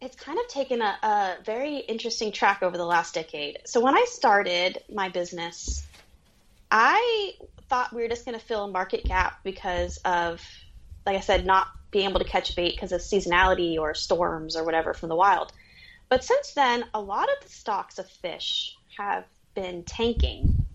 it's kind of taken a, a very interesting track over the last decade. So when I started my business, I thought we were just going to fill a market gap because of, like I said, not being able to catch bait because of seasonality or storms or whatever from the wild. But since then, a lot of the stocks of fish have been tanking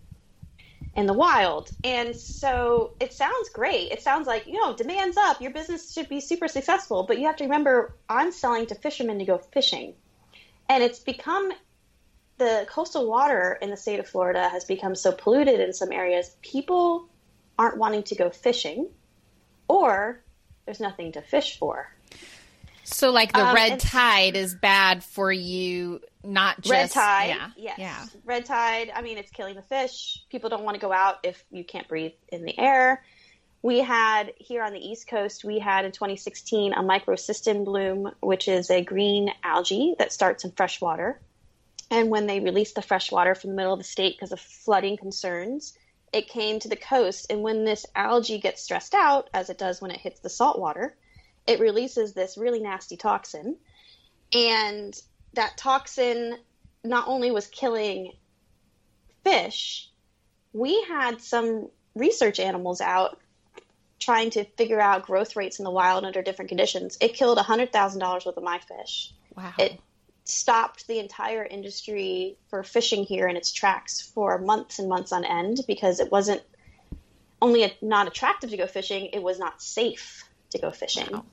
in the wild. And so it sounds great. It sounds like, you know, demand's up, your business should be super successful. But you have to remember, I'm selling to fishermen to go fishing. And it's become the coastal water in the state of Florida has become so polluted in some areas, people aren't wanting to go fishing or there's nothing to fish for. So, like the um, red tide is bad for you, not just red tide. Yeah, yes. yeah. Red tide. I mean, it's killing the fish. People don't want to go out if you can't breathe in the air. We had here on the East Coast, we had in 2016 a microcystin bloom, which is a green algae that starts in fresh water. And when they released the fresh water from the middle of the state because of flooding concerns, it came to the coast. And when this algae gets stressed out, as it does when it hits the salt water, it releases this really nasty toxin. And that toxin not only was killing fish, we had some research animals out trying to figure out growth rates in the wild under different conditions. It killed $100,000 worth of my fish. Wow. It stopped the entire industry for fishing here in its tracks for months and months on end because it wasn't only not attractive to go fishing, it was not safe to go fishing. Wow.